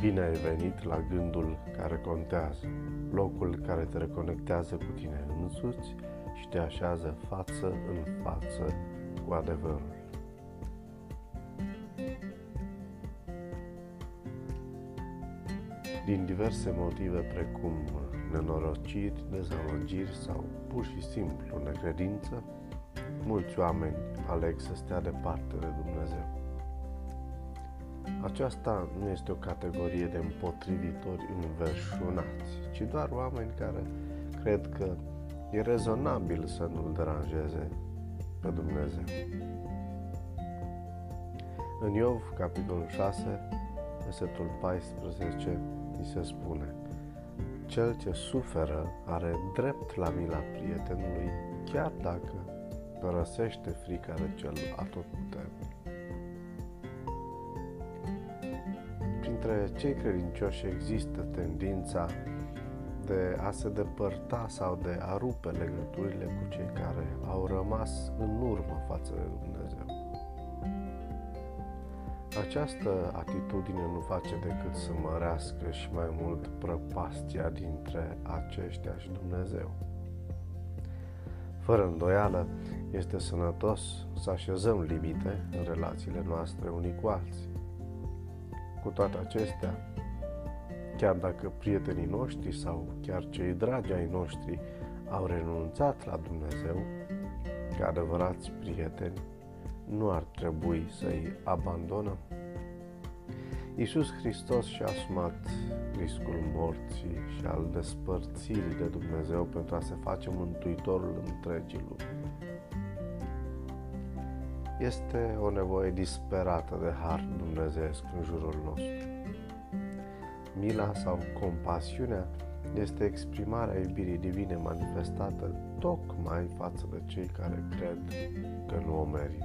Bine ai venit la gândul care contează, locul care te reconectează cu tine însuți și te așează față în față cu adevărul. Din diverse motive precum nenorociri, dezamăgiri sau pur și simplu necredință, mulți oameni aleg să stea departe de Dumnezeu. Aceasta nu este o categorie de împotrivitori înverșunați, ci doar oameni care cred că e rezonabil să nu-L deranjeze pe Dumnezeu. În Iov, capitolul 6, versetul 14, ni se spune Cel ce suferă are drept la mila prietenului, chiar dacă părăsește frica de cel atotputernic. Printre cei credincioși există tendința de a se depărta sau de a rupe legăturile cu cei care au rămas în urmă față de Dumnezeu. Această atitudine nu face decât să mărească și mai mult prăpastia dintre aceștia și Dumnezeu. Fără îndoială, este sănătos să așezăm limite în relațiile noastre unii cu alții. Cu toate acestea, chiar dacă prietenii noștri sau chiar cei dragi ai noștri au renunțat la Dumnezeu, ca adevărați prieteni, nu ar trebui să-i abandonăm. Iisus Hristos și-a asumat riscul morții și al despărțirii de Dumnezeu pentru a se face mântuitorul întregii lumi. Este o nevoie disperată de har dumnezeesc în jurul nostru. Mila sau compasiunea este exprimarea iubirii divine manifestată tocmai față de cei care cred că nu o merită.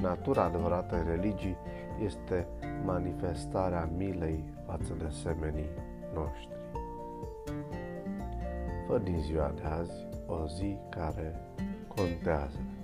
Natura adevărată în religii este manifestarea milei față de semenii noștri. Fă din ziua de azi o zi care contează. thank you